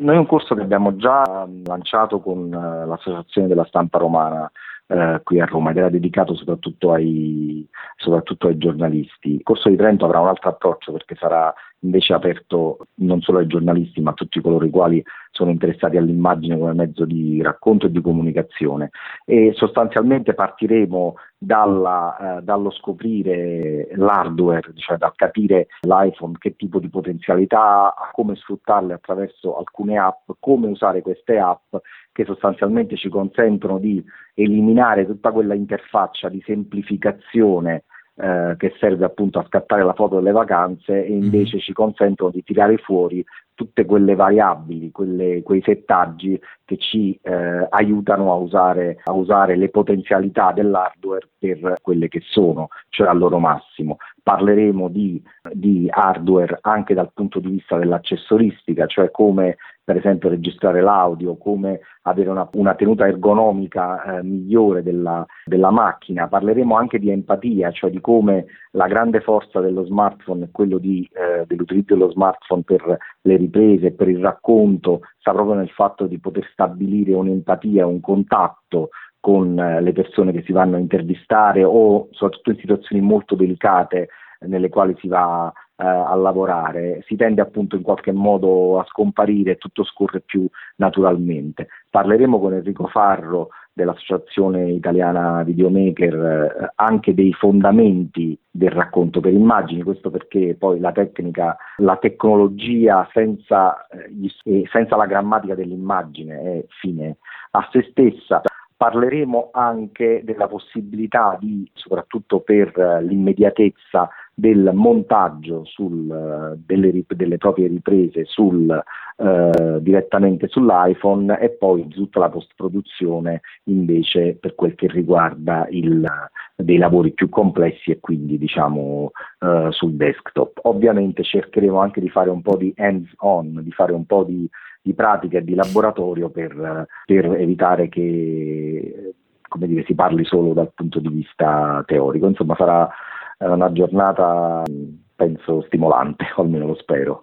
Noi è un corso che abbiamo già lanciato con l'Associazione della Stampa Romana eh, qui a Roma ed era dedicato soprattutto ai, soprattutto ai giornalisti. Il corso di Trento avrà un altro approccio perché sarà invece aperto non solo ai giornalisti ma a tutti coloro i quali sono interessati all'immagine come mezzo di racconto e di comunicazione. E sostanzialmente partiremo dalla, eh, dallo scoprire l'hardware, cioè dal capire l'iPhone che tipo di potenzialità ha, come sfruttarle attraverso alcune app, come usare queste app che sostanzialmente ci consentono di eliminare tutta quella interfaccia di semplificazione eh, che serve appunto a scattare la foto delle vacanze e invece mm. ci consentono di tirare fuori tutte quelle variabili, quelle, quei settaggi che ci eh, aiutano a usare, a usare, le potenzialità dell'hardware per quelle che sono, cioè al loro massimo. Parleremo di, di hardware anche dal punto di vista dell'accessoristica, cioè come per esempio registrare l'audio, come avere una, una tenuta ergonomica eh, migliore della, della, macchina. Parleremo anche di empatia, cioè di come la grande forza dello smartphone è quello di, eh, dell'utilizzo dello smartphone per le riprese, per il racconto, sta proprio nel fatto di poter stabilire un'empatia, un contatto con eh, le persone che si vanno a intervistare o soprattutto in situazioni molto delicate nelle quali si va eh, a lavorare, si tende appunto in qualche modo a scomparire tutto scorre più naturalmente. Parleremo con Enrico Farro dell'Associazione Italiana Videomaker eh, anche dei fondamenti del racconto per immagini, questo perché poi la tecnica, la tecnologia senza, eh, senza la grammatica dell'immagine è fine a se stessa. Parleremo anche della possibilità di, soprattutto per eh, l'immediatezza del montaggio sul, eh, delle, delle, proprie riprese sul, eh, direttamente sull'iPhone e poi tutta la post-produzione invece per quel che riguarda il, dei lavori più complessi e quindi diciamo eh, sul desktop. Ovviamente cercheremo anche di fare un po' di hands-on, di fare un po' di di pratica e di laboratorio per, per evitare che come dire, si parli solo dal punto di vista teorico. Insomma, sarà una giornata, penso, stimolante, o almeno lo spero.